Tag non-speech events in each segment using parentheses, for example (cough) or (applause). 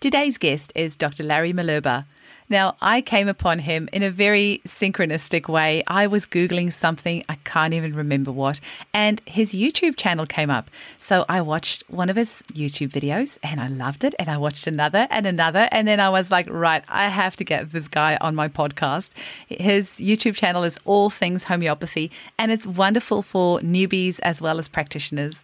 Today's guest is Dr. Larry Malerba. Now, I came upon him in a very synchronistic way. I was Googling something, I can't even remember what, and his YouTube channel came up. So I watched one of his YouTube videos and I loved it. And I watched another and another. And then I was like, right, I have to get this guy on my podcast. His YouTube channel is All Things Homeopathy, and it's wonderful for newbies as well as practitioners.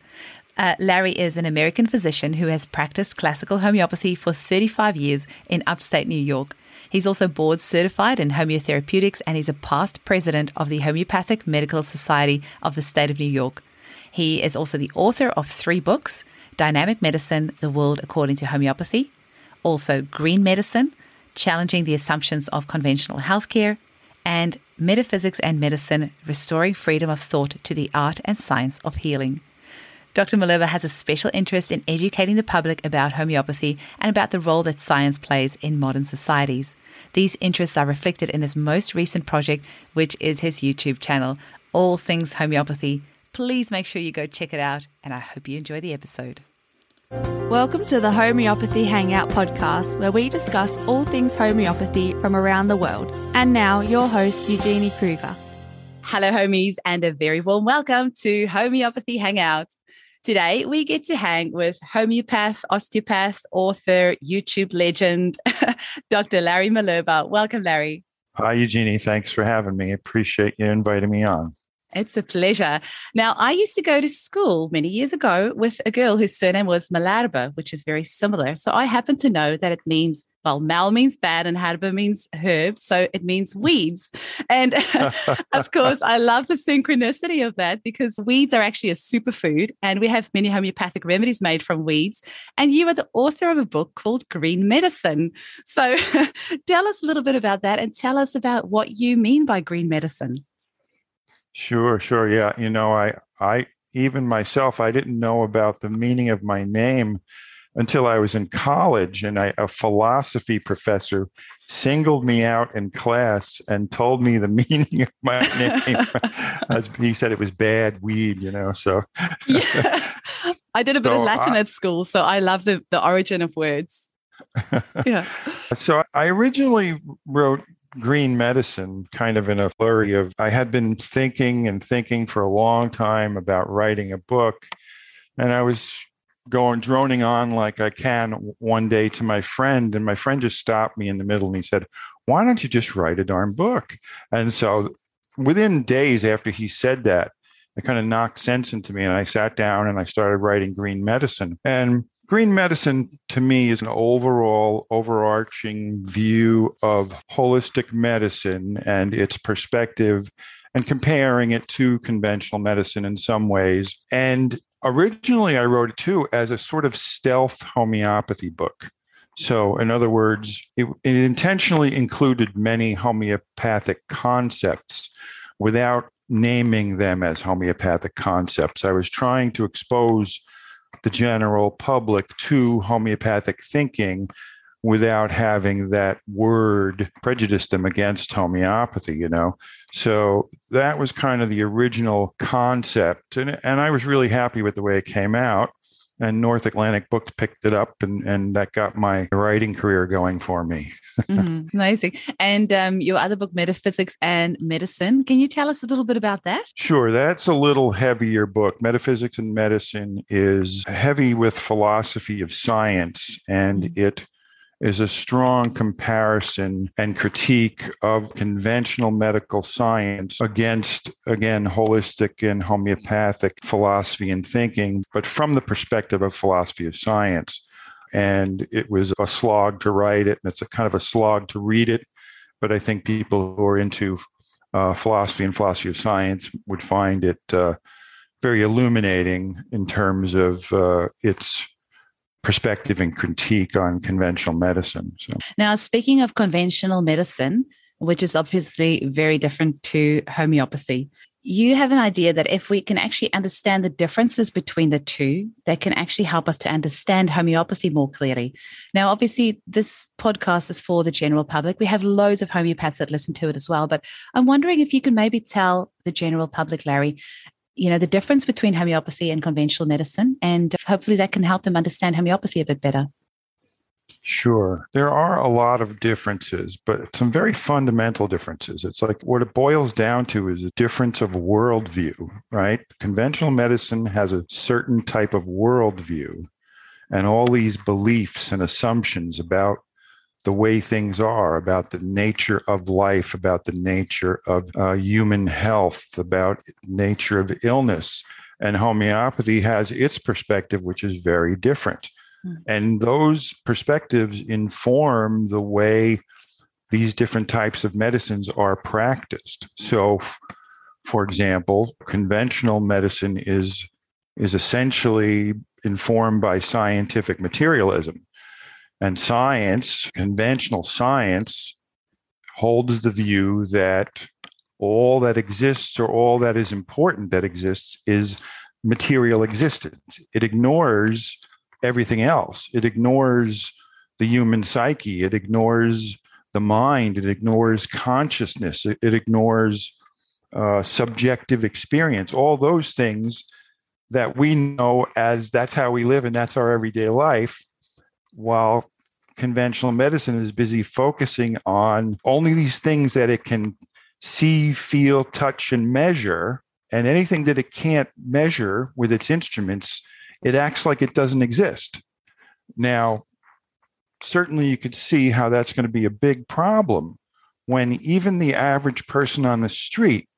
Uh, Larry is an American physician who has practiced classical homeopathy for 35 years in upstate New York. He's also board certified in homeotherapeutics and he's a past president of the Homeopathic Medical Society of the state of New York. He is also the author of three books Dynamic Medicine, The World According to Homeopathy, also Green Medicine, Challenging the Assumptions of Conventional Healthcare, and Metaphysics and Medicine Restoring Freedom of Thought to the Art and Science of Healing. Dr. Malerba has a special interest in educating the public about homeopathy and about the role that science plays in modern societies. These interests are reflected in his most recent project, which is his YouTube channel, All Things Homeopathy. Please make sure you go check it out, and I hope you enjoy the episode. Welcome to the Homeopathy Hangout podcast, where we discuss all things homeopathy from around the world. And now, your host, Eugenie Kruger. Hello, homies, and a very warm welcome to Homeopathy Hangout. Today, we get to hang with homeopath, osteopath, author, YouTube legend, (laughs) Dr. Larry Malerba. Welcome, Larry. Hi, Eugenie. Thanks for having me. Appreciate you inviting me on. It's a pleasure. Now, I used to go to school many years ago with a girl whose surname was Malerba, which is very similar. So I happen to know that it means, well, mal means bad and herba means herbs. So it means weeds. And (laughs) of course, I love the synchronicity of that because weeds are actually a superfood and we have many homeopathic remedies made from weeds. And you are the author of a book called Green Medicine. So (laughs) tell us a little bit about that and tell us about what you mean by green medicine. Sure, sure. Yeah. You know, I, I, even myself, I didn't know about the meaning of my name until I was in college. And I, a philosophy professor singled me out in class and told me the (laughs) meaning of my name. As he said it was bad weed, you know. So, yeah. (laughs) I did a bit so of Latin I, at school. So I love the, the origin of words. (laughs) yeah. So I originally wrote green medicine kind of in a flurry of I had been thinking and thinking for a long time about writing a book. And I was going droning on like I can one day to my friend, and my friend just stopped me in the middle and he said, Why don't you just write a darn book? And so within days after he said that, it kind of knocked sense into me. And I sat down and I started writing green medicine. And green medicine to me is an overall overarching view of holistic medicine and its perspective and comparing it to conventional medicine in some ways. And originally i wrote it too as a sort of stealth homeopathy book. So in other words it, it intentionally included many homeopathic concepts without naming them as homeopathic concepts. I was trying to expose the general public to homeopathic thinking without having that word prejudice them against homeopathy you know? So that was kind of the original concept and, and i was really happy with the way it came out and North Atlantic Books picked it up, and, and that got my writing career going for me. mm-hmm. (laughs) Amazing. And um, your other book, Metaphysics and Medicine, can you tell us a little bit about that? Sure. That's a little heavier book. Metaphysics and Medicine is heavy with philosophy of science, and mm-hmm. it is a strong comparison and critique of conventional medical science against, again, holistic and homeopathic philosophy and thinking, but from the perspective of philosophy of science. And it was a slog to write it, and it's a kind of a slog to read it. But I think people who are into uh, philosophy and philosophy of science would find it uh, very illuminating in terms of uh, its perspective and critique on conventional medicine. So. Now, speaking of conventional medicine, which is obviously very different to homeopathy, you have an idea that if we can actually understand the differences between the two, that can actually help us to understand homeopathy more clearly. Now, obviously, this podcast is for the general public. We have loads of homeopaths that listen to it as well. But I'm wondering if you can maybe tell the general public, Larry, you know, the difference between homeopathy and conventional medicine. And hopefully that can help them understand homeopathy a bit better. Sure. There are a lot of differences, but some very fundamental differences. It's like what it boils down to is a difference of worldview, right? Conventional medicine has a certain type of worldview and all these beliefs and assumptions about the way things are, about the nature of life, about the nature of uh, human health, about nature of illness. And homeopathy has its perspective, which is very different. Hmm. And those perspectives inform the way these different types of medicines are practiced. So, for example, conventional medicine is is essentially informed by scientific materialism. And science, conventional science, holds the view that all that exists or all that is important that exists is material existence. It ignores everything else. It ignores the human psyche. It ignores the mind. It ignores consciousness. It, it ignores uh, subjective experience. All those things that we know as that's how we live and that's our everyday life, while conventional medicine is busy focusing on only these things that it can see, feel, touch, and measure. And anything that it can't measure with its instruments it acts like it doesn't exist. Now, certainly you could see how that's going to be a big problem when even the average person on the street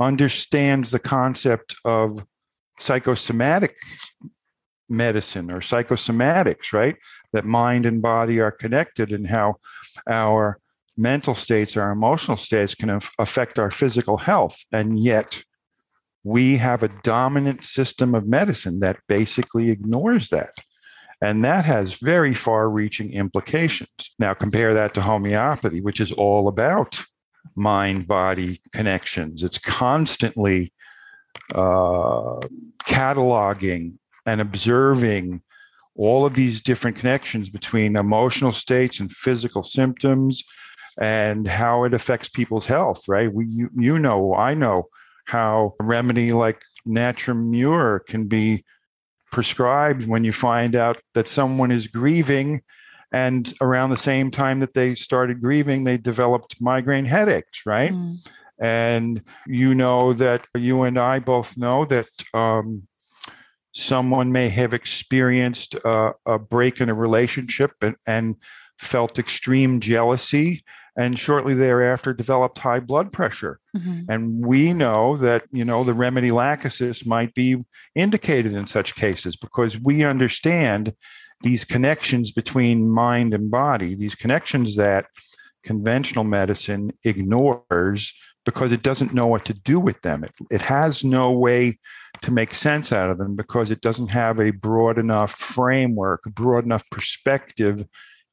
understands the concept of psychosomatic medicine or psychosomatics, right? That mind and body are connected and how our mental states, our emotional states can affect our physical health. And yet, we have a dominant system of medicine that basically ignores that. And that has very far reaching implications. Now, compare that to homeopathy, which is all about mind body connections. It's constantly uh, cataloging and observing all of these different connections between emotional states and physical symptoms and how it affects people's health, right? We, you, you know, I know how a remedy like Natrum Mur can be prescribed when you find out that someone is grieving and around the same time that they started grieving they developed migraine headaches right mm. and you know that you and i both know that um, someone may have experienced uh, a break in a relationship and, and felt extreme jealousy and shortly thereafter developed high blood pressure. Mm-hmm. And we know that, you know, the remedy lachesis might be indicated in such cases because we understand these connections between mind and body, these connections that conventional medicine ignores because it doesn't know what to do with them. It, it has no way to make sense out of them because it doesn't have a broad enough framework, a broad enough perspective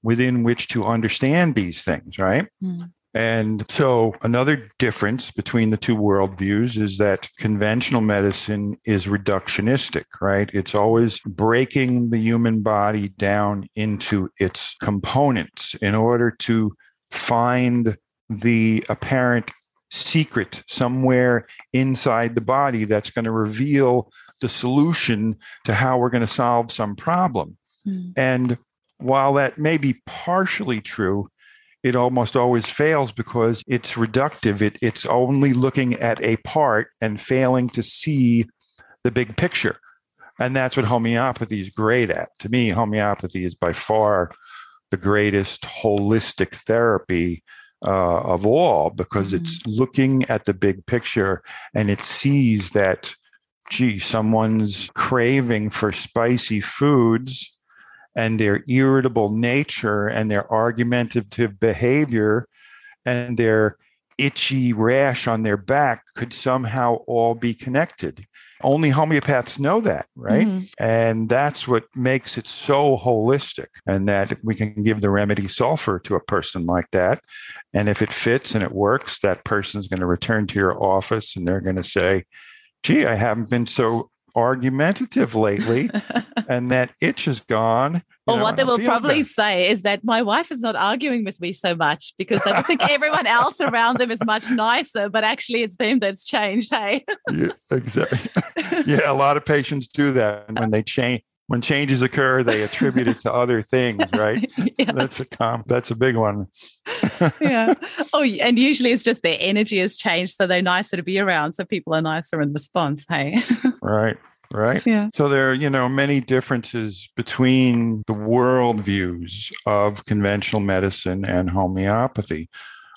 within which to understand these things, right? Mm. And so, another difference between the two worldviews is that conventional medicine is reductionistic, right? It's always breaking the human body down into its components in order to find the apparent secret somewhere inside the body that's going to reveal the solution to how we're going to solve some problem. Mm. And while that may be partially true, it almost always fails because it's reductive. It, it's only looking at a part and failing to see the big picture. And that's what homeopathy is great at. To me, homeopathy is by far the greatest holistic therapy uh, of all because mm-hmm. it's looking at the big picture and it sees that, gee, someone's craving for spicy foods and their irritable nature and their argumentative behavior and their itchy rash on their back could somehow all be connected. Only homeopaths know that, right? Mm-hmm. And that's what makes it so holistic, and that we can give the remedy sulfur to a person like that. And if it fits and it works, that person's going to return to your office and they're going to say, gee, I haven't been so argumentative lately (laughs) and that itch is gone. Or what they will probably better. say is that my wife is not arguing with me so much because they think (laughs) everyone else around them is much nicer, but actually it's them that's changed. Hey. yeah, exactly. (laughs) yeah, a lot of patients do that. And when they change when changes occur, they attribute it to other things, right? (laughs) yeah. That's a comp. That's a big one. yeah. Oh, and usually it's just their energy has changed, so they're nicer to be around. So people are nicer in response. Hey. right. Right. Yeah. So there are, you know, many differences between the worldviews of conventional medicine and homeopathy.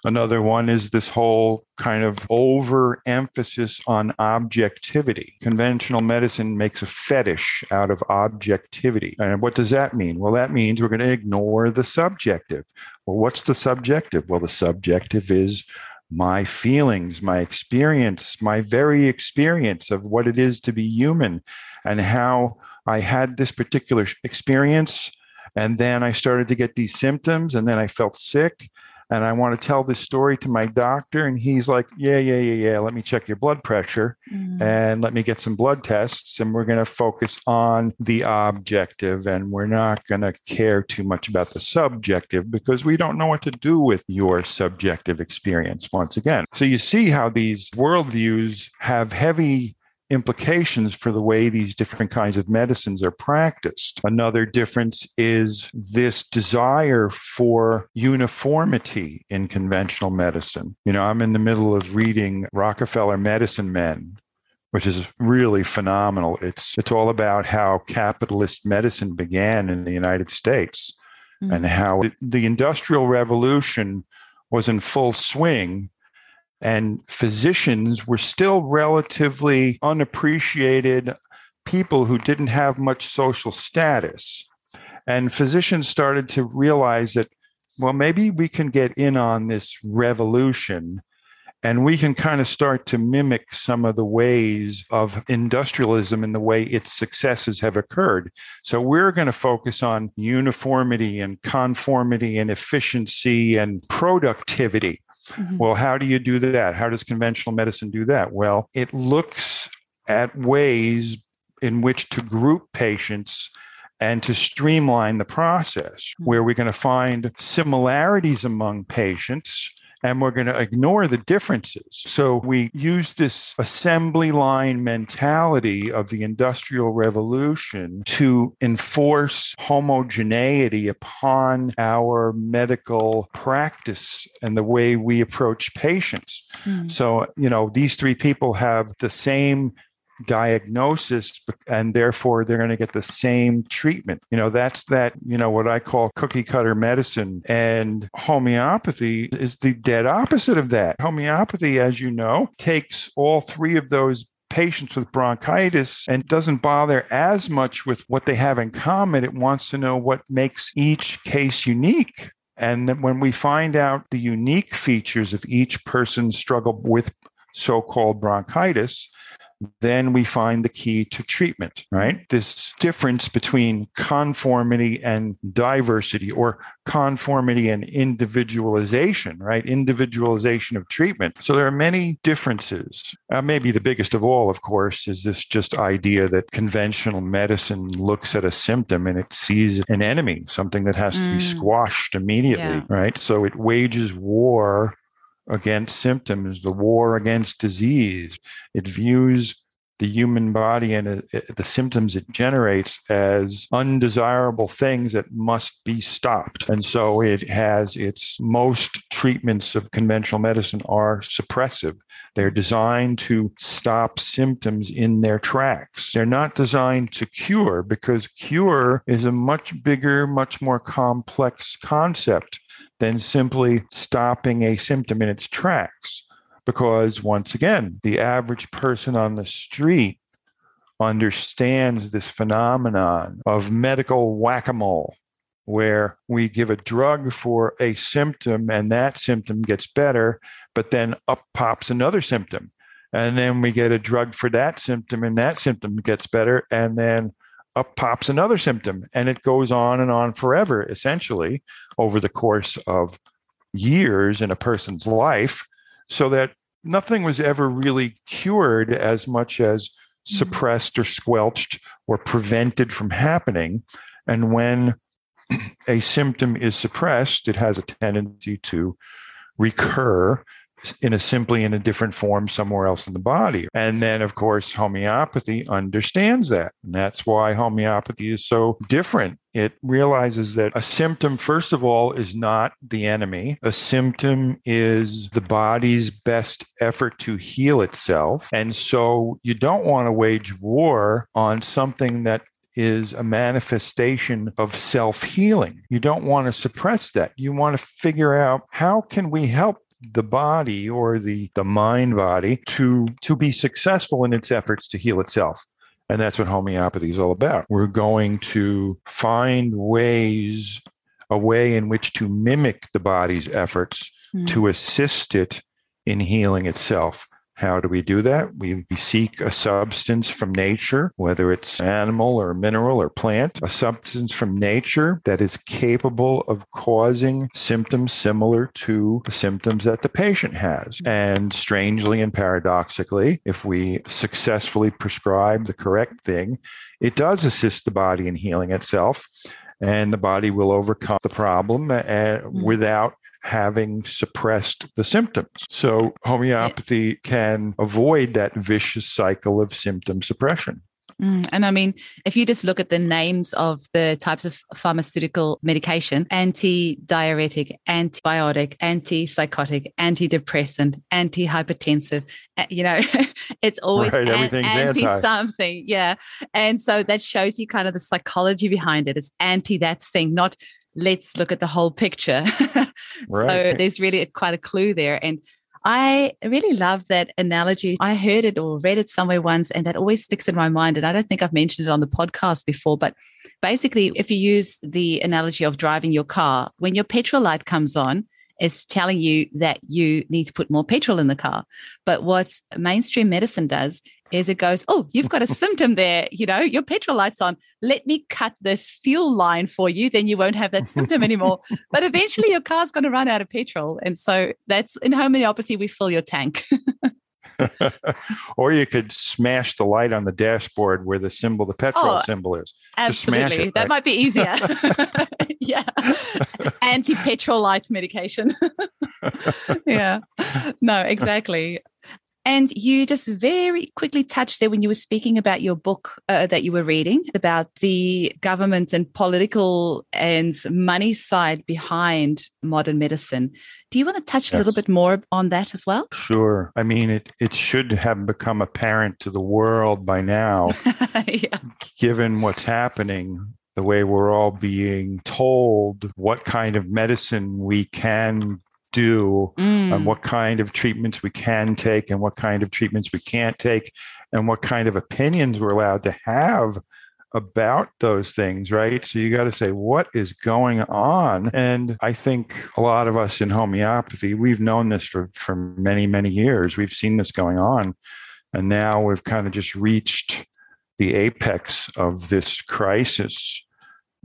Another one is this whole kind of overemphasis on objectivity. Conventional medicine makes a fetish out of objectivity. And what does that mean? Well, that means we're going to ignore the subjective. Well, what's the subjective? Well, the subjective is my feelings, my experience, my very experience of what it is to be human and how I had this particular experience. And then I started to get these symptoms, and then I felt sick and I want to tell this story to my doctor. And he's like, Yeah, yeah, yeah, yeah. Let me check your blood pressure mm. and let me get some blood tests. And we're going to focus on the objective and we're not going to care too much about the subjective because we don't know what to do with your subjective experience once again. So you see how these worldviews have heavy implications for the way these different kinds of medicines are practiced. Another difference is this desire for uniformity in conventional medicine. You know, I'm in the middle of reading Rockefeller Medicine Men which is really phenomenal. It's it's all about how capitalist medicine began in the United States mm-hmm. and how the industrial revolution was in full swing and physicians were still relatively unappreciated people who didn't have much social status. And physicians started to realize that, well, maybe we can get in on this revolution and we can kind of start to mimic some of the ways of industrialism and the way its successes have occurred. So we're going to focus on uniformity and conformity and efficiency and productivity. Mm-hmm. Well, how do you do that? How does conventional medicine do that? Well, it looks at ways in which to group patients and to streamline the process, mm-hmm. where we're going to find similarities among patients and we're going to ignore the differences. So we use this assembly line mentality of the Industrial Revolution to enforce homogeneity upon our medical practice and the way we approach patients. Mm. So, you know, these three people have the same diagnosis and therefore they're going to get the same treatment. You know, that's that, you know, what I call cookie cutter medicine. And homeopathy is the dead opposite of that. Homeopathy, as you know, takes all three of those patients with bronchitis and doesn't bother as much with what they have in common. It wants to know what makes each case unique. And when we find out the unique features of each person's struggle with so called bronchitis, then we find the key to treatment, right? This difference between conformity and diversity or conformity and individualization, right? Individualization of treatment. So there are many differences. Uh, maybe the biggest of all, of course, is this just idea that conventional medicine looks at a symptom and it sees an enemy, something that has mm. to be mm. squashed immediately, yeah. right? So it wages war against symptoms, the war against disease. It views the human body and it, it, the symptoms it generates as undesirable things that must be stopped. And so it has its most treatments of conventional medicine are suppressive. They're designed to stop symptoms in their tracks. They're not designed to cure because cure is a much bigger, much more complex concept than simply stopping a symptom in its tracks. Because once again, the average person on the street understands this phenomenon of medical whack a mole, where we give a drug for a symptom and that symptom gets better, but then up pops another symptom. And then we get a drug for that symptom and that symptom gets better. And then up pops another symptom and it goes on and on forever essentially over the course of years in a person's life so that nothing was ever really cured as much as mm-hmm. suppressed or squelched or prevented from happening and when (clears throat) a symptom is suppressed it has a tendency to recur in a simply in a different form somewhere else in the body. And then, of course, homeopathy understands that. And that's why homeopathy is so different. It realizes that a symptom, first of all, is not the enemy. A symptom is the body's best effort to heal itself. And so you don't want to wage war on something that is a manifestation of self-healing. You don't want to suppress that. You want to figure out how can we help the body or the the mind body to to be successful in its efforts to heal itself. And that's what homeopathy is all about. We're going to find ways a way in which to mimic the body's efforts mm. to assist it in healing itself how do we do that? We seek a substance from nature, whether it's animal or mineral or plant, a substance from nature that is capable of causing symptoms similar to the symptoms that the patient has. And strangely and paradoxically, if we successfully prescribe the correct thing, it does assist the body in healing itself and the body will overcome the problem uh, mm. without having suppressed the symptoms. So homeopathy can avoid that vicious cycle of symptom suppression. Mm, and I mean, if you just look at the names of the types of pharmaceutical medication anti-diuretic, antibiotic, antipsychotic, antidepressant, antihypertensive, you know, (laughs) it's always right, an, anti anti something. Yeah. And so that shows you kind of the psychology behind it. It's anti that thing, not let's look at the whole picture. (laughs) right. So there's really quite a clue there. And I really love that analogy. I heard it or read it somewhere once, and that always sticks in my mind. And I don't think I've mentioned it on the podcast before, but basically, if you use the analogy of driving your car, when your petrol light comes on, is telling you that you need to put more petrol in the car. But what mainstream medicine does is it goes, Oh, you've got a (laughs) symptom there. You know, your petrol light's on. Let me cut this fuel line for you. Then you won't have that symptom anymore. (laughs) but eventually your car's going to run out of petrol. And so that's in homeopathy, we fill your tank. (laughs) or you could smash the light on the dashboard where the symbol, the petrol oh, symbol is. Absolutely. It, that might be easier. yeah. Anti petrol light medication. yeah. No, exactly. And you just very quickly touched there when you were speaking about your book uh, that you were reading about the government and political and money side behind modern medicine. Do you want to touch yes. a little bit more on that as well? Sure. I mean, it, it should have become apparent to the world by now, (laughs) yeah. given what's happening the way we're all being told what kind of medicine we can do mm. and what kind of treatments we can take and what kind of treatments we can't take and what kind of opinions we're allowed to have about those things, right? So you got to say, what is going on? And I think a lot of us in homeopathy, we've known this for, for many, many years. We've seen this going on. And now we've kind of just reached the apex of this crisis.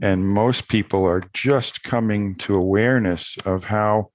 And most people are just coming to awareness of how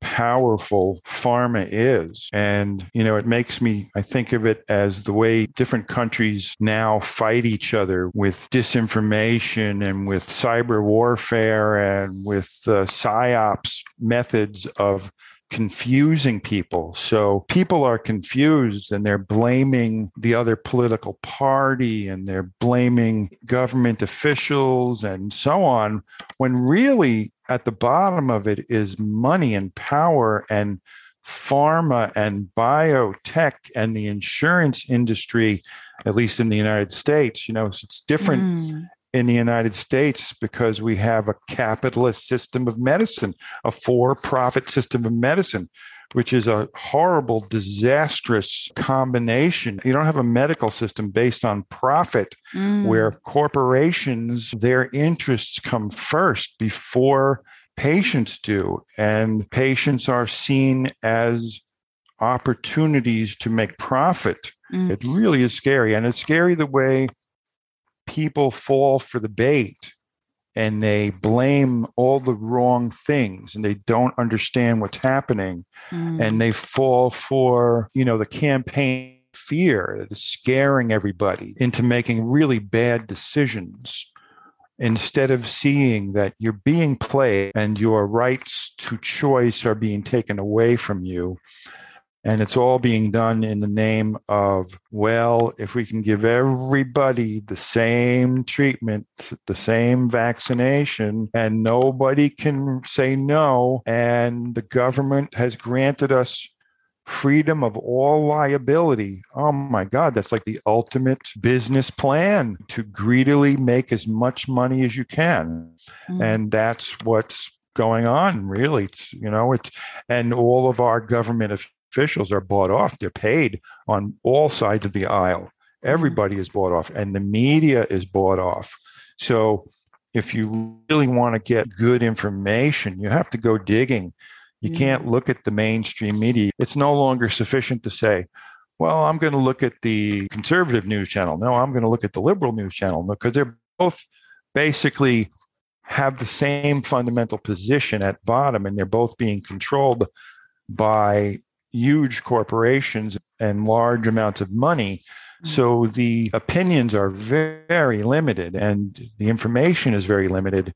powerful pharma is. And, you know, it makes me, I think of it as the way different countries now fight each other with disinformation and with cyber warfare and with uh, psyops methods of confusing people. So people are confused and they're blaming the other political party and they're blaming government officials and so on, when really at the bottom of it is money and power and pharma and biotech and the insurance industry, at least in the United States. You know, it's different mm. in the United States because we have a capitalist system of medicine, a for profit system of medicine. Which is a horrible, disastrous combination. You don't have a medical system based on profit mm. where corporations, their interests come first before patients do. And patients are seen as opportunities to make profit. Mm. It really is scary. And it's scary the way people fall for the bait and they blame all the wrong things and they don't understand what's happening mm. and they fall for you know the campaign fear that is scaring everybody into making really bad decisions instead of seeing that you're being played and your rights to choice are being taken away from you. And it's all being done in the name of, well, if we can give everybody the same treatment, the same vaccination, and nobody can say no, and the government has granted us freedom of all liability. Oh my God, that's like the ultimate business plan to greedily make as much money as you can. Mm. And that's what's going on, really. It's, you know, it's, and all of our government officials are bought off. They're paid on all sides of the aisle. Mm. Everybody is bought off, and the media is bought off. So if you really want to get good information, you have to go digging you mm. can't look at the mainstream media. It's no longer sufficient to say, well, I'm going to look at the conservative news channel. No, I'm going to look at the liberal news channel because they're both basically have the same fundamental position at bottom and they're both being controlled by huge corporations and large amounts of money. Mm. So the opinions are very limited and the information is very limited.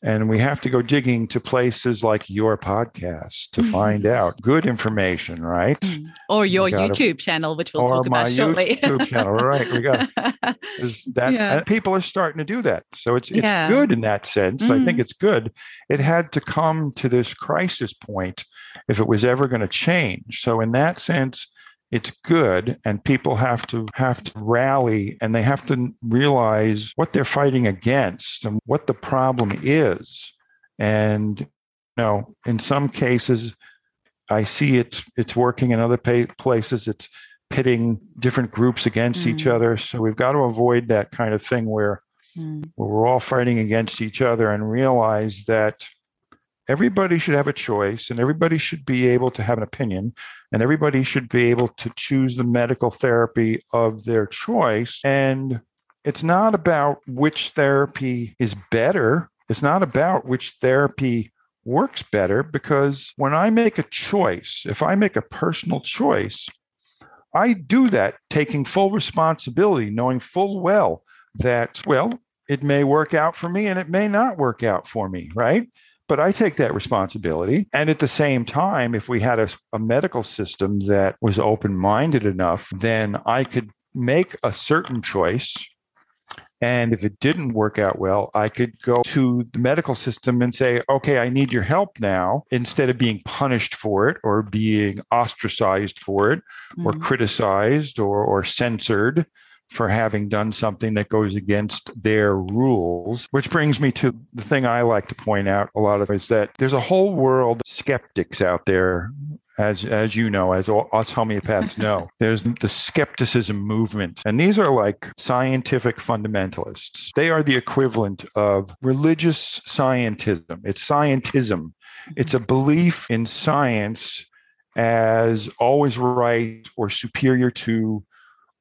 And we have to go digging to places like your podcast to mm-hmm. find out good information, right? Mm. Or your gotta, YouTube channel, which we'll talk about shortly. YouTube channel, right? We got (laughs) that. Yeah. people are starting to do that, so it's it's yeah. good in that sense. Mm. I think mm. it's good. It had to come to this crisis point if it was ever going to change. So in that sense, it's good and people have to have to rally and they have to realize what they're fighting against and what the problem is and you know in some cases i see it it's working in other places it's pitting different groups against mm. each other so we've got to avoid that kind of thing where, mm. where we're all fighting against each other and realize that everybody should have a choice and everybody should be able to have an opinion and everybody should be able to choose the medical therapy of their choice. And it's not about which therapy is better. It's not about which therapy works better because when I make a choice, if I make a personal choice, I do that taking full responsibility, knowing full well that, well, it may work out for me and it may not work out for me, right? But I take that responsibility. And at the same time, if we had a, a medical system that was open minded enough, then I could make a certain choice and if it didn't work out well, I could go to the medical system and say, okay, I need your help now, instead of being punished for it or being ostracized for it mm-hmm. or criticized or, or censored for having done something that goes against their rules. Which brings me to the thing I like to point out a lot of is that there's a whole world of skeptics out there. As, as you know, as all, us homeopaths (laughs) know, there's the skepticism movement. And these are like scientific fundamentalists. They are the equivalent of religious scientism. It's scientism. It's a belief in science as always right or superior to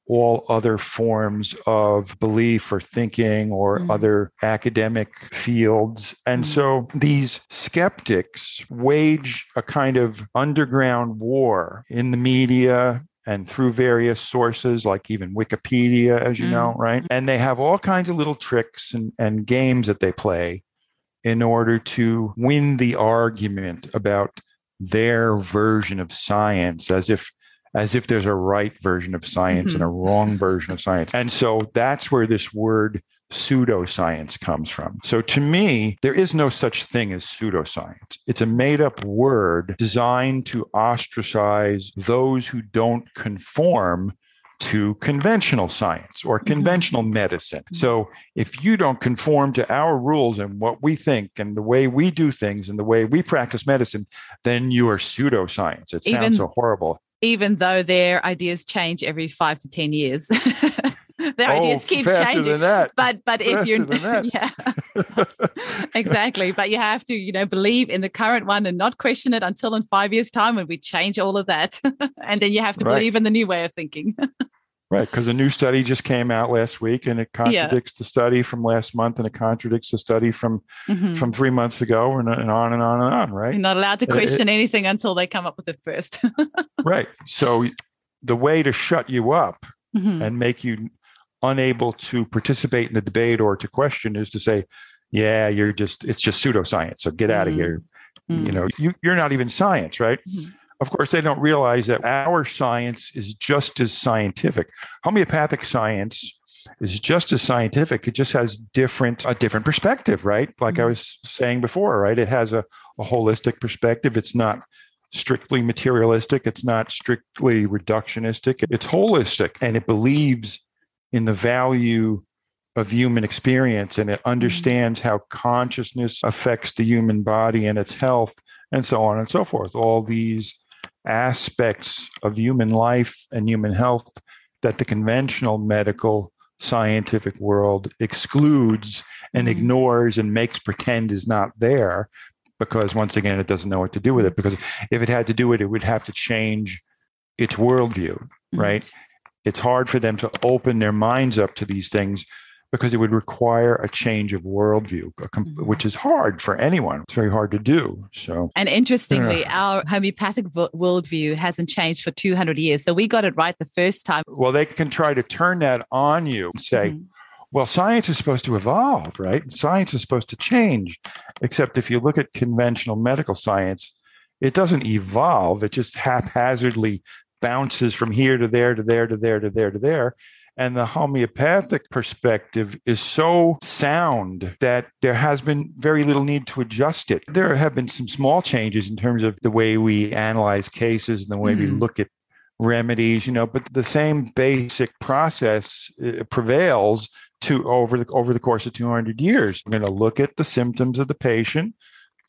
all other forms of belief or thinking or mm. other academic fields. And mm. so these skeptics wage a kind of underground war in the media and through various sources like even Wikipedia, as you mm. know, right? And they have all kinds of little tricks and, and games that they play in order to win the argument about their version of science as if as if there's a right version of science mm-hmm. and a mm-hmm. wrong version of science. And so that's where this word pseudoscience comes from. So to me, there is no such thing as pseudoscience. It's a made up word designed to ostracize those who don't conform to conventional science or mm-hmm. conventional mm-hmm. medicine. So if you don't conform to our rules and what we think and the way we do things and the way we practice medicine, then you are pseudoscience. It Even- sounds so horrible even though their ideas change every five to 10 years. (laughs) their oh, ideas keep changing. But but faster if you're (laughs) yeah, exactly. But you have to, you know, believe in the current one and not question it until in five years' time when we change all of that. (laughs) and then you have to right. believe in the new way of thinking. Right, because a new study just came out last week, and it contradicts yeah. the study from last month, and it contradicts the study from mm-hmm. from three months ago, and, and, on and on and on. Right, You're not allowed to question it, anything until they come up with it first. (laughs) right. So the way to shut you up mm-hmm. and make you unable to participate in the debate or to question is to say, yeah, you're just, it's just pseudoscience. So get mm. out of here. You know, you, you're not even science, right? Of course, they don't realize that our science is just as scientific. Homeopathic science is just as scientific. It just has different a different perspective, right? Like mm-hmm. I was saying before, right? It has a, a holistic perspective. It's not strictly materialistic. It's not strictly reductionistic. It's holistic, and it believes in the value of human experience, and it mm-hmm. understands how consciousness affects the human body and its health, and so on and so forth. All these aspects of human life and human health that the conventional medical scientific world excludes and mm-hmm. ignores and makes pretend is not there because once again it doesn't know what to do with it because if it had to do it it would have to change its worldview mm-hmm. right it's hard for them to open their minds up to these things because it would require a change of worldview, mm-hmm. which is hard for anyone. It's very hard to do. So, and interestingly, our homeopathic worldview hasn't changed for 200 years. So we got it right the first time. Well, they can try to turn that on you and say, mm-hmm. well, science is supposed to evolve, right? Science is supposed to change. Except if you look at conventional medical science, it doesn't evolve, it just haphazardly bounces from here to there to there to there to there to there and the homeopathic perspective is so sound that there has been very little need to adjust it. There have been some small changes in terms of the way we analyze cases and the way mm. we hmm. look at remedies, you know, but the same basic process uh, prevails to over the over the course of 200 years. We're going to look at the symptoms of the patient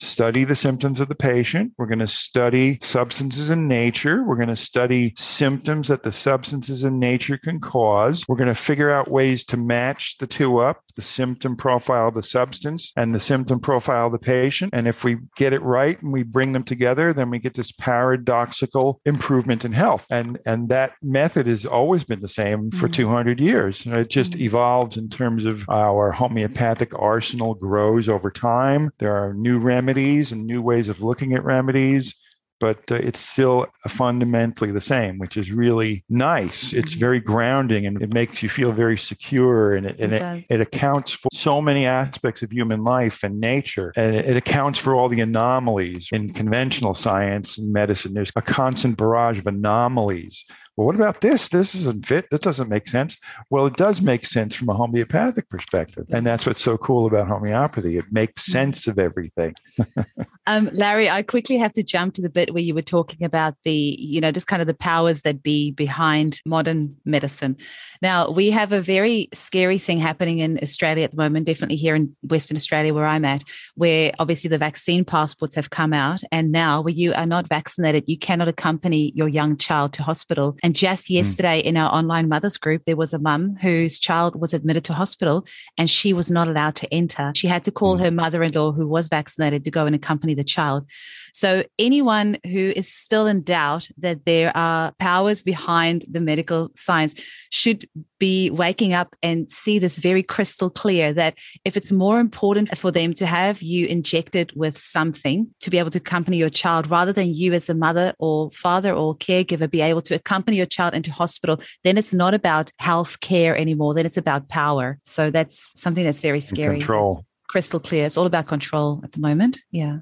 study the symptoms of the patient. We're going to study substances in nature. We're going to study symptoms that the substances in nature can cause. We're going to figure out ways to match the two up the symptom profile of the substance and the symptom profile of the patient. And if we get it right and we bring them together, then we get this paradoxical improvement in health. And, and that method has always been the same for mm-hmm. 200 years. It just mm-hmm. evolves in terms of our homeopathic arsenal grows over time. There are new remedies and new ways of looking at remedies but uh, it's still fundamentally the same, which is really nice. It's mm-hmm. very grounding and it makes you feel very secure and it, and it, it, it accounts for so many aspects of human life and nature. And it, it accounts for all the anomalies in conventional science and medicine. There's a constant barrage of anomalies well, what about this? This doesn't fit. That doesn't make sense. Well, it does make sense from a homeopathic perspective. And that's what's so cool about homeopathy. It makes mm. sense of everything. (laughs) um, Larry, I quickly have to jump to the bit where you were talking about the, you know, just kind of the powers that be behind modern medicine. Now, we have a very scary thing happening in Australia at the moment, definitely here in Western Australia, where I'm at, where obviously the vaccine passports have come out. And now, where you are not vaccinated, you cannot accompany your young child to hospital. And just mm. yesterday in our online mothers group, there was a mum whose child was admitted to hospital and she was not allowed to enter. She had to call mm. her mother in law, who was vaccinated, to go and accompany the child. So, anyone who is still in doubt that there are powers behind the medical science should be waking up and see this very crystal clear that if it's more important for them to have you injected with something to be able to accompany your child rather than you as a mother or father or caregiver be able to accompany your child into hospital, then it's not about health care anymore. Then it's about power. So that's something that's very scary. Control. crystal clear. It's all about control at the moment. Yeah.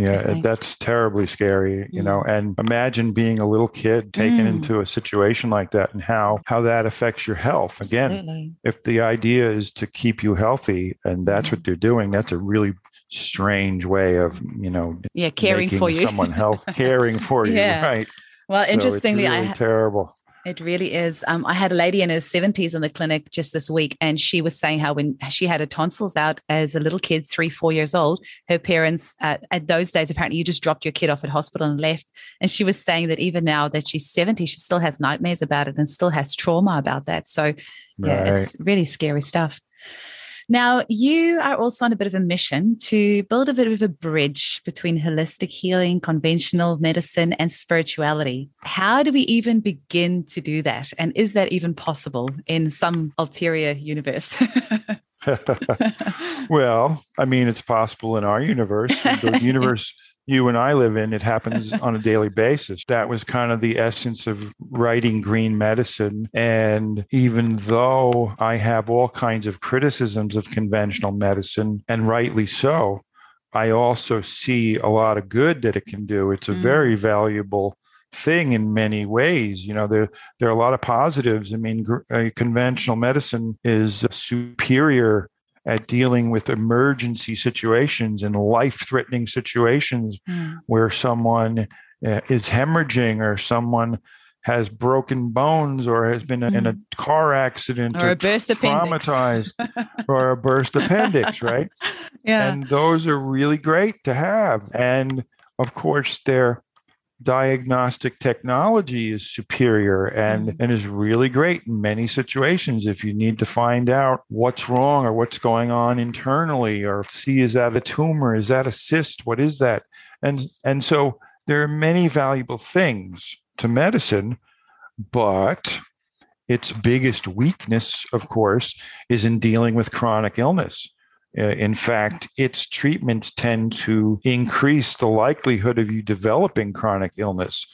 Yeah, that's terribly scary, you know. Mm. And imagine being a little kid taken mm. into a situation like that and how how that affects your health. Again, Absolutely. if the idea is to keep you healthy and that's mm. what they're doing, that's a really strange way of, you know, yeah, caring for you. Someone health (laughs) caring for yeah. you, right? Well, interestingly, so really I terrible. It really is. Um, I had a lady in her 70s in the clinic just this week, and she was saying how when she had her tonsils out as a little kid, three, four years old, her parents uh, at those days, apparently, you just dropped your kid off at hospital and left. And she was saying that even now that she's 70, she still has nightmares about it and still has trauma about that. So, yeah, right. it's really scary stuff. Now, you are also on a bit of a mission to build a bit of a bridge between holistic healing, conventional medicine, and spirituality. How do we even begin to do that? And is that even possible in some ulterior universe? (laughs) well, I mean, it's possible in our universe, (laughs) the universe you and I live in, it happens (laughs) on a daily basis. That was kind of the essence of writing green medicine. And even though I have all kinds of criticisms of conventional medicine, and rightly so, I also see a lot of good that it can do. It's a mm. very valuable thing in many ways. You know, there there are a lot of positives. I mean, uh, conventional medicine is superior at dealing with emergency situations and life-threatening situations mm. where someone uh, is hemorrhaging or someone has broken bones or has been mm. in a mm. car accident or, or a burst traumatized (laughs) or a burst appendix, right? Yeah. And those are really great to have. And of course, they're diagnostic technology is superior and, mm-hmm. and is really great in many situations. If you need to find out what's wrong or what's going on internally or see is that a tumor? Is that a cyst? What is that? And and so there are many valuable things to medicine but its biggest weakness of course is in dealing with chronic illness Uh, in fact, its treatments tend to increase the likelihood of you developing chronic illness.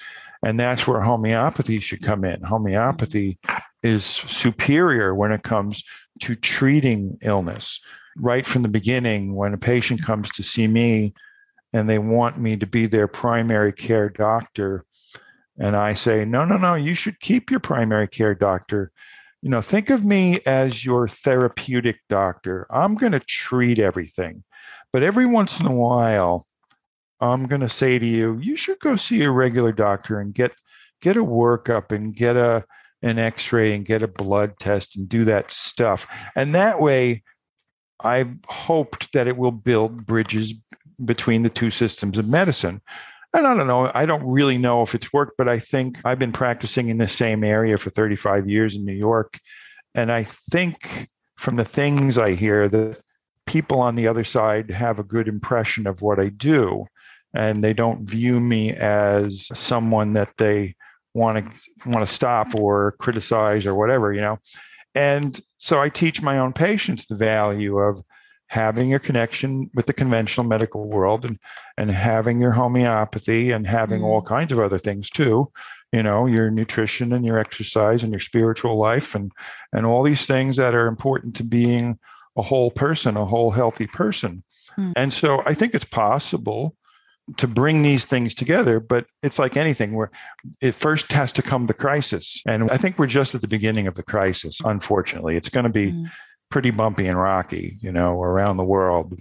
And that's where homeopathy should come in. Homeopathy is superior when it comes to treating illness. Right from the beginning, when a patient comes to see me and they want me to be their primary care doctor, and I say, no, no, no, you should keep your primary care doctor you know, think of me as your therapeutic doctor. I'm going to treat everything. But every once in a while, I'm going to say to you, you should go see a regular doctor and get get a workup and get a an x-ray and get a blood test and do that stuff. And that way I've hoped that it will build bridges between the two systems of medicine. And I don't know. I don't really know if it's worked, but I think I've been practicing in the same area for 35 years in New York. And I think from the things I hear that people on the other side have a good impression of what I do. And they don't view me as someone that they want to want to stop or criticize or whatever, you know. And so I teach my own patients the value of having a connection with the conventional medical world and and having your homeopathy and having mm. all kinds of other things too you know your nutrition and your exercise and your spiritual life and and all these things that are important to being a whole person a whole healthy person mm. and so i think it's possible to bring these things together but it's like anything where it first has to come the crisis and i think we're just at the beginning of the crisis unfortunately it's going to be mm pretty bumpy and rocky, you know, around the world.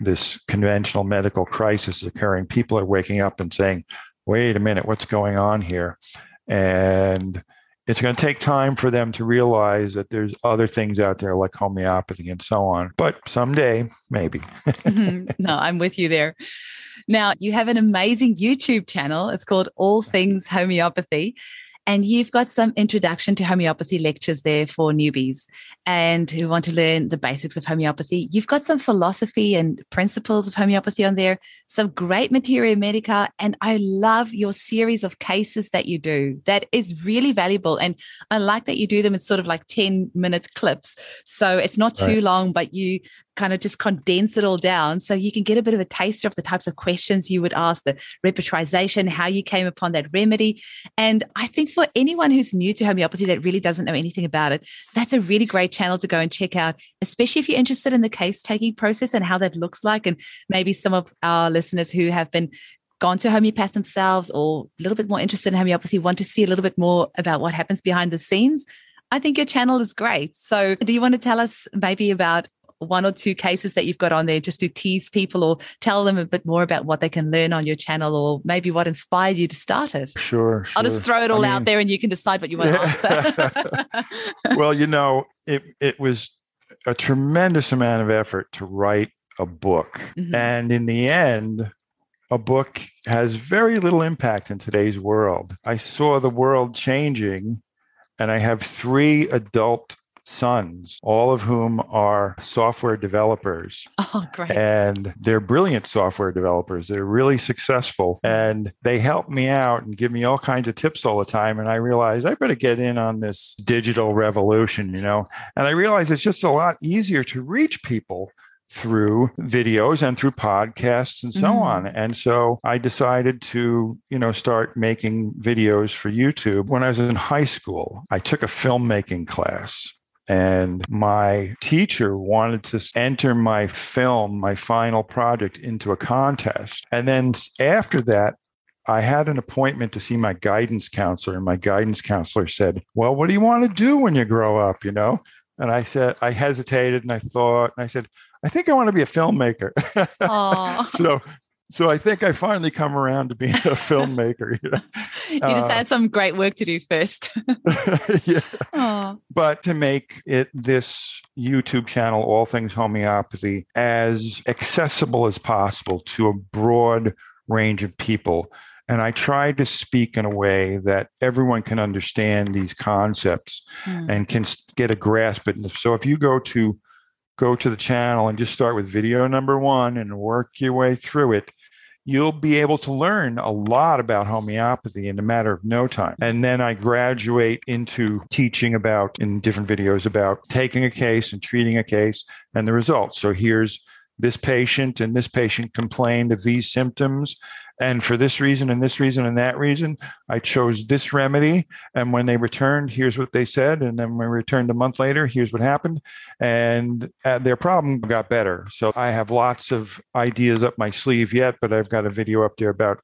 This conventional medical crisis is occurring. People are waking up and saying, wait a minute, what's going on here? And it's going to take time for them to realize that there's other things out there like homeopathy and so on. But someday, maybe. (laughs) Mm-hmm. no, I'm with you there. Now, you have an amazing YouTube channel. It's called All Things Homeopathy. And you've got some introduction to homeopathy lectures there for newbies and who want to learn the basics of homeopathy. You've got some philosophy and principles of homeopathy on there, some great materia medica. And I love your series of cases that you do. That is really valuable. And I like that you do them in sort of like 10 minute clips. So it's not too right. long, but you kind of just condense it all down so you can get a bit of a taster of the types of questions you would ask, the repertorization, how you came upon that remedy. And I think for anyone who's new to homeopathy that really doesn't know anything about it, that's a really great channel to go and check out, especially if you're interested in the case taking process and how that looks like. And maybe some of our listeners who have been gone to homeopath themselves or a little bit more interested in homeopathy want to see a little bit more about what happens behind the scenes. I think your channel is great. So, do you want to tell us maybe about one or two cases that you've got on there just to tease people or tell them a bit more about what they can learn on your channel or maybe what inspired you to start it? Sure. sure. I'll just throw it all I out there and you can decide what you want to answer. (laughs) (laughs) well, you know, it, it was a tremendous amount of effort to write a book. Mm-hmm. And in the end, a book has very little impact in today's world. I saw the world changing, and I have three adult sons, all of whom are software developers. Oh, great. And they're brilliant software developers. They're really successful and they help me out and give me all kinds of tips all the time. And I realize I better get in on this digital revolution, you know. And I realize it's just a lot easier to reach people through videos and through podcasts and so mm. on. And so I decided to, you know, start making videos for YouTube. When I was in high school, I took a filmmaking class. And my teacher wanted to enter my film, my final project, into a contest. And then after that, I had an appointment to see my guidance counselor, and my guidance counselor said, Well, what do you want to do when you grow up? You know? And I said, I hesitated and I thought, and I said, I think I want to be a filmmaker. (laughs) so so I think I finally come around to being a (laughs) filmmaker. You, know? you just uh, had some great work to do first. (laughs) (laughs) yeah. Aww. But to make it this YouTube channel, All Things Homeopathy, as accessible as possible to a broad range of people. And I try to speak in a way that everyone can understand these concepts mm. and can get a grasp of it. So if you go to go to the channel and just start with video number one and work your way through it, you'll be able to learn a lot about homeopathy in a matter of no time. And then I graduate into teaching about in different videos about taking a case and treating a case and the results. So here's this patient and this patient complained of these symptoms and for this reason and this reason and that reason i chose this remedy. And when they returned here's what they said. And then when we returned a month later here's what happened. And uh, their problem got better. So i have lots of ideas up my sleeve yet but i've got a video up there about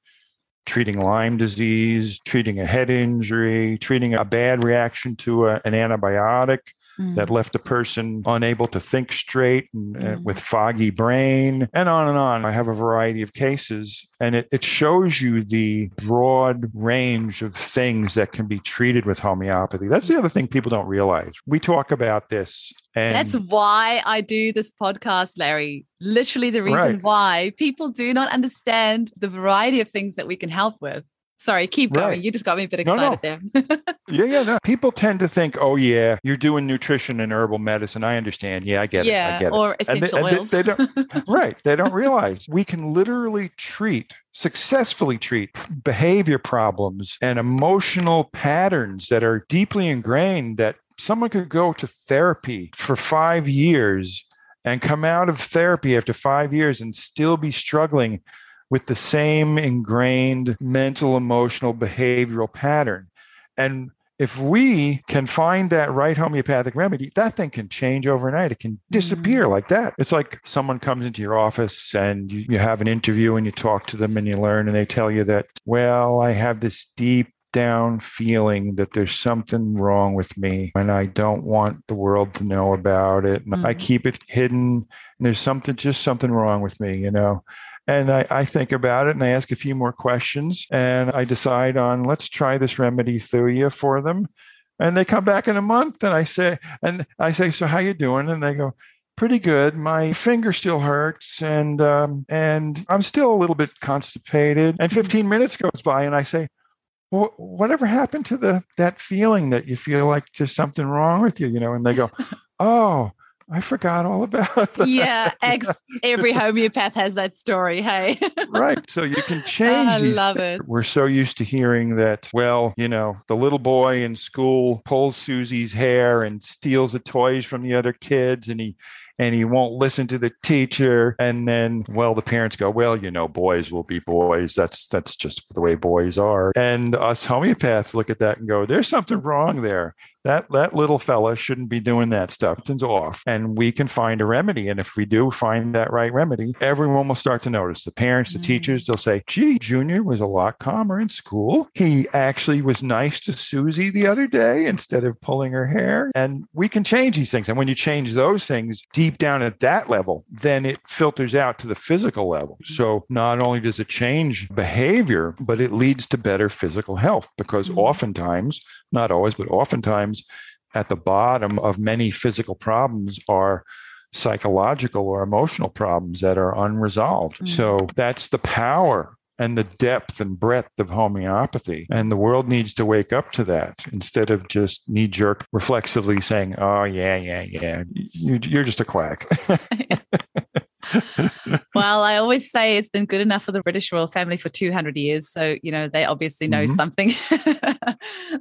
treating Lyme disease, treating a head injury, treating a bad reaction to a, an antibiotic, mm. that left a person unable to think straight and uh, mm. with foggy brain and on and on. I have a variety of cases and it, it shows you the broad range of things that can be treated with homeopathy. That's the other thing people don't realize. We talk about this and that's why I do this podcast, Larry. Literally, the reason right. why people do not understand the variety of things that we can help with. Sorry, keep going. Right. You just got me a bit excited no, no. there. (laughs) yeah, yeah. No. People tend to think, oh, yeah, you're doing nutrition and herbal medicine. I understand. Yeah, I get yeah, it. I get or it. essential and they, oils. They, they don't, (laughs) right. They don't realize we can literally treat, successfully treat behavior problems and emotional patterns that are deeply ingrained that someone could go to therapy for five years and come out of therapy after five years and still be struggling with the same ingrained mental, emotional, behavioral pattern. And if we can find that right homeopathic remedy, that thing can change overnight. It can disappear mm-hmm. like that. It's like someone comes into your office and you, you have an interview and you talk to them and you learn, and they tell you that, well, I have this deep down feeling that there's something wrong with me and I don't want the world to know about it. Mm-hmm. I keep it hidden. And there's something, just something wrong with me, you know. And I, I, think about it and I ask a few more questions and I decide on let's try this remedy Thuya for them. And they come back in a month and I say, and I say, so how you doing? And they go, pretty good. My finger still hurts and um, and I'm still a little bit constipated. And 15 minutes goes by and I say, well, whatever happened to the that feeling that you feel like there's something wrong with you, you know? And they go, (laughs) oh, I forgot all about (laughs) that. Yeah, ex every homeopath has that story. Hey, (laughs) right. So you can change. I love it. We're so used to hearing that. Well, you know, the little boy in school pulls Susie's hair and steals the toys from the other kids, and he and he won't listen to the teacher and then well the parents go well you know boys will be boys that's that's just the way boys are and us homeopaths look at that and go there's something wrong there that that little fella shouldn't be doing that stuff. Something's off, and we can find a remedy. And if we do find that right remedy, everyone will start to notice. The parents, the mm. teachers, they'll say, "Gee, Junior was a lot calmer in school. He actually was nice to Susie the other day instead of pulling her hair." And we can change these things. And when you change those things deep down at that level, then it filters out to the physical level. Mm. So not only does it change behavior, but it leads to better physical health because mm. oftentimes, not always, but oftentimes at the bottom of many physical problems are psychological or emotional problems that are unresolved. Mm-hmm. So that's the power and the depth and breadth of homeopathy. And the world needs to wake up to that instead of just knee jerk reflexively saying, oh, yeah, yeah, yeah, you're just a quack. (laughs) (laughs) (laughs) well, I always say it's been good enough for the British royal family for 200 years. So, you know, they obviously know mm-hmm. something (laughs)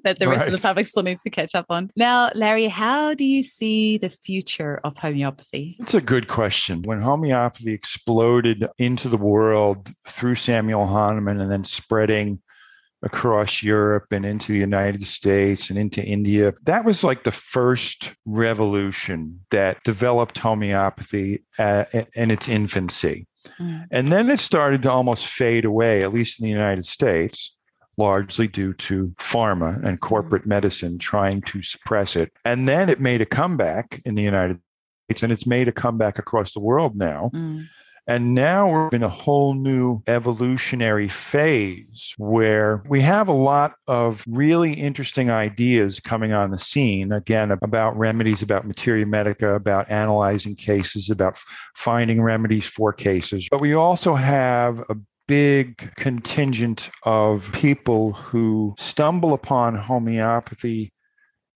that the rest right. of the public still needs to catch up on. Now, Larry, how do you see the future of homeopathy? It's a good question. When homeopathy exploded into the world through Samuel Hahnemann and then spreading across Europe and into the United States and into India. That was like the first revolution that developed homeopathy in its infancy. Mm. And then it started to almost fade away, at least in the United States, largely due to pharma and corporate mm. medicine trying to suppress it. And then it made a comeback in the United States, and it's made a comeback across the world now. Mm. And now we're in a whole new evolutionary phase where we have a lot of really interesting ideas coming on the scene. Again, about remedies, about materia medica, about analyzing cases, about finding remedies for cases. But we also have a big contingent of people who stumble upon homeopathy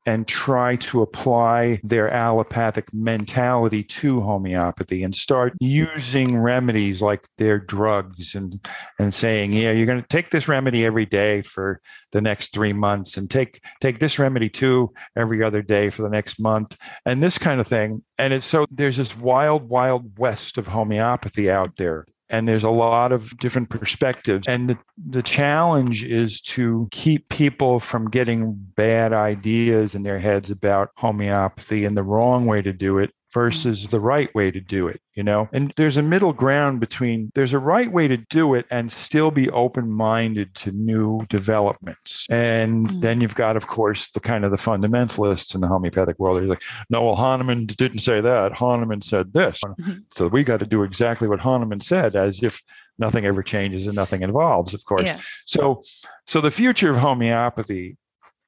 and try to apply their allopathic mentality to homeopathy and start using remedies like their drugs and and saying yeah you're going to take this remedy every day for the next 3 months and take take this remedy too every other day for the next month and this kind of thing. And it's so there's this wild wild west of homeopathy out there and there's a lot of different perspectives. And the, the challenge is to keep people from getting bad ideas in their heads about homeopathy and the wrong way to do it versus the right way to do it, you know? And there's a middle ground between there's a right way to do it and still be open minded to new developments. And mm-hmm. then you've got, of course, the kind of the fundamentalists in the homeopathic world. They're like, no, well, Hahnemann didn't say that. Hahnemann said this. Mm-hmm. So we got to do exactly what Hahnemann said, as if nothing ever changes and nothing evolves, of course. Yeah. So so the future of homeopathy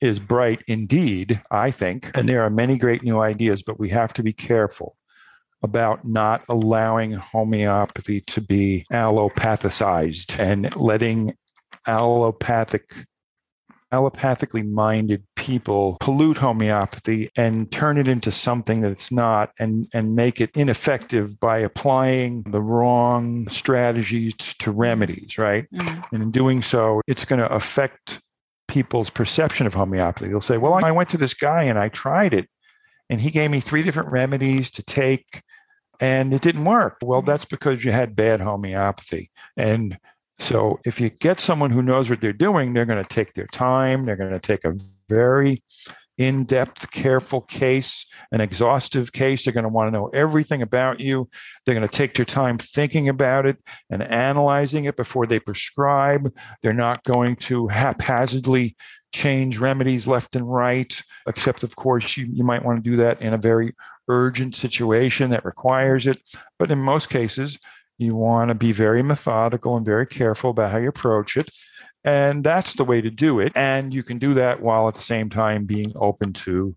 is bright indeed, I think. And there are many great new ideas, but we have to be careful about not allowing homeopathy to be allopathicized and letting allopathic allopathically minded people pollute homeopathy and turn it into something that it's not and, and make it ineffective by applying the wrong strategies to remedies, right? Mm. And in doing so, it's going to affect people's perception of homeopathy. They'll say, Well, I went to this guy and I tried it, and he gave me three different remedies to take, and it didn't work. Well, mm-hmm. that's because you had bad homeopathy. And so if you get someone who knows what they're doing, they're going to take their time, they're going to take a very in depth, careful case, an exhaustive case. They're going to want to know everything about you. They're going to take their time thinking about it and analyzing it before they prescribe. They're not going to haphazardly change remedies left and right, except, of course, you, you might want to do that in a very urgent situation that requires it. But in most cases, you want to be very methodical and very careful about how you approach it. And that's the way to do it. And you can do that while at the same time being open to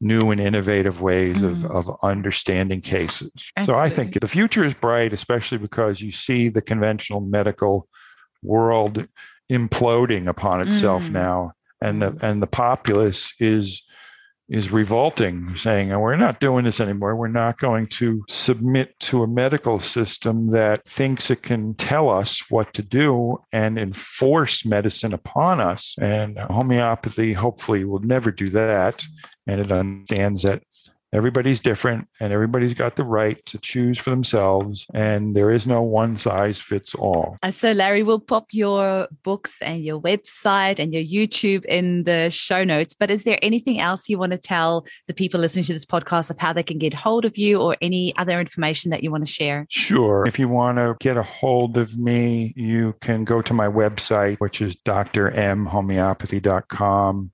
new and innovative ways mm. of, of understanding cases. Absolutely. So I think the future is bright, especially because you see the conventional medical world imploding upon itself mm. now. And the and the populace is is revolting, saying, oh, We're not doing this anymore. We're not going to submit to a medical system that thinks it can tell us what to do and enforce medicine upon us. And homeopathy, hopefully, will never do that. And it understands that everybody's different and everybody's got the right to choose for themselves and there is no one size fits all. Uh, so larry we'll pop your books and your website and your youtube in the show notes but is there anything else you want to tell the people listening to this podcast of how they can get hold of you or any other information that you want to share? Sure. If you want to get a hold of me you can go to my website which is drmhomeopathy.com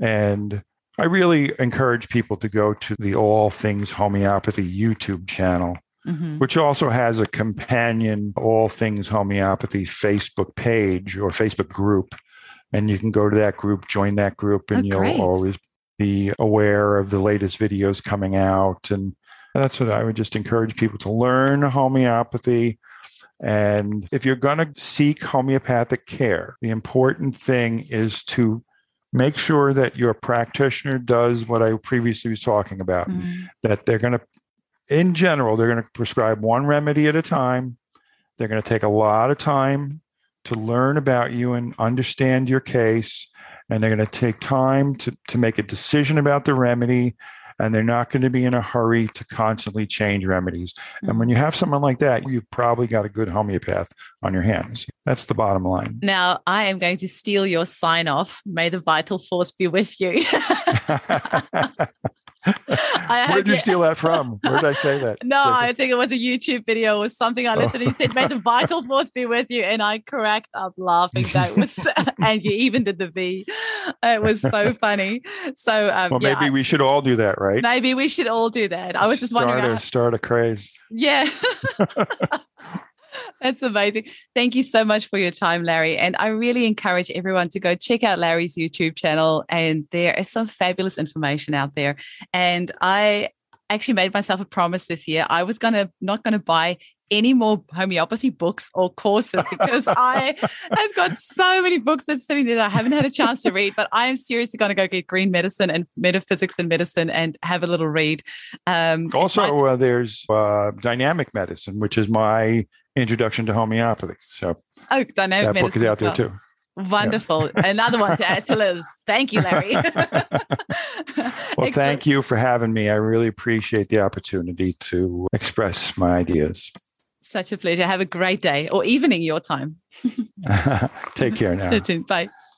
and I really encourage people to go to the All Things Homeopathy YouTube channel, mm-hmm. which also has a companion All Things Homeopathy Facebook page or Facebook group. And you can go to that group, join that group, and oh, you'll great. always be aware of the latest videos coming out. And that's what I would just encourage people to learn homeopathy And if you're going to seek homeopathic care, the important thing is to make sure that your practitioner does what I previously was talking about, mm. that they're going to, in general, they're going to prescribe one remedy at a time. They're going to take a lot of time to learn about you and understand your case. And they're going to take time to, to make a decision about the remedy and they're not going to be in a hurry to constantly change remedies. Mm-hmm. And when you have someone like that, you've probably got a good homeopath on your hands. That's the bottom line. Now, I am going to steal your sign off. May the vital force be with you. (laughs) (laughs) Where did you steal that from? Where did I say that? (laughs) No, I think it was a YouTube video or something I listened. Oh. He said, "May the vital (laughs) force be with you," and I cracked up laughing. That was, (laughs) and you even did the V. It was so funny. So, um, well, maybe yeah, we should all do that, right? Maybe we should all do that. I was just start wondering. A, start a craze. Yeah. That's amazing. Thank you so much for your time, Larry. And I really encourage everyone to go check out Larry's YouTube channel. And there is some fabulous information out there. And I actually made myself a promise this year. I was gonna not gonna buy any more homeopathy books or courses because (laughs) I have got so many books that's sitting there that I haven't had a chance to read. But I am seriously going to go get green medicine and metaphysics and medicine and have a little read. Um, also, uh, there's uh, dynamic medicine, which is my introduction to homeopathy. So, oh, dynamic that book is out there too. Wonderful. Yeah. Another one to add to (laughs) Liz. Thank you, Larry. (laughs) well, thank you for having me. I really appreciate the opportunity to express my ideas. Such a pleasure. Have a great day or evening your time. (laughs) Take care now. Bye.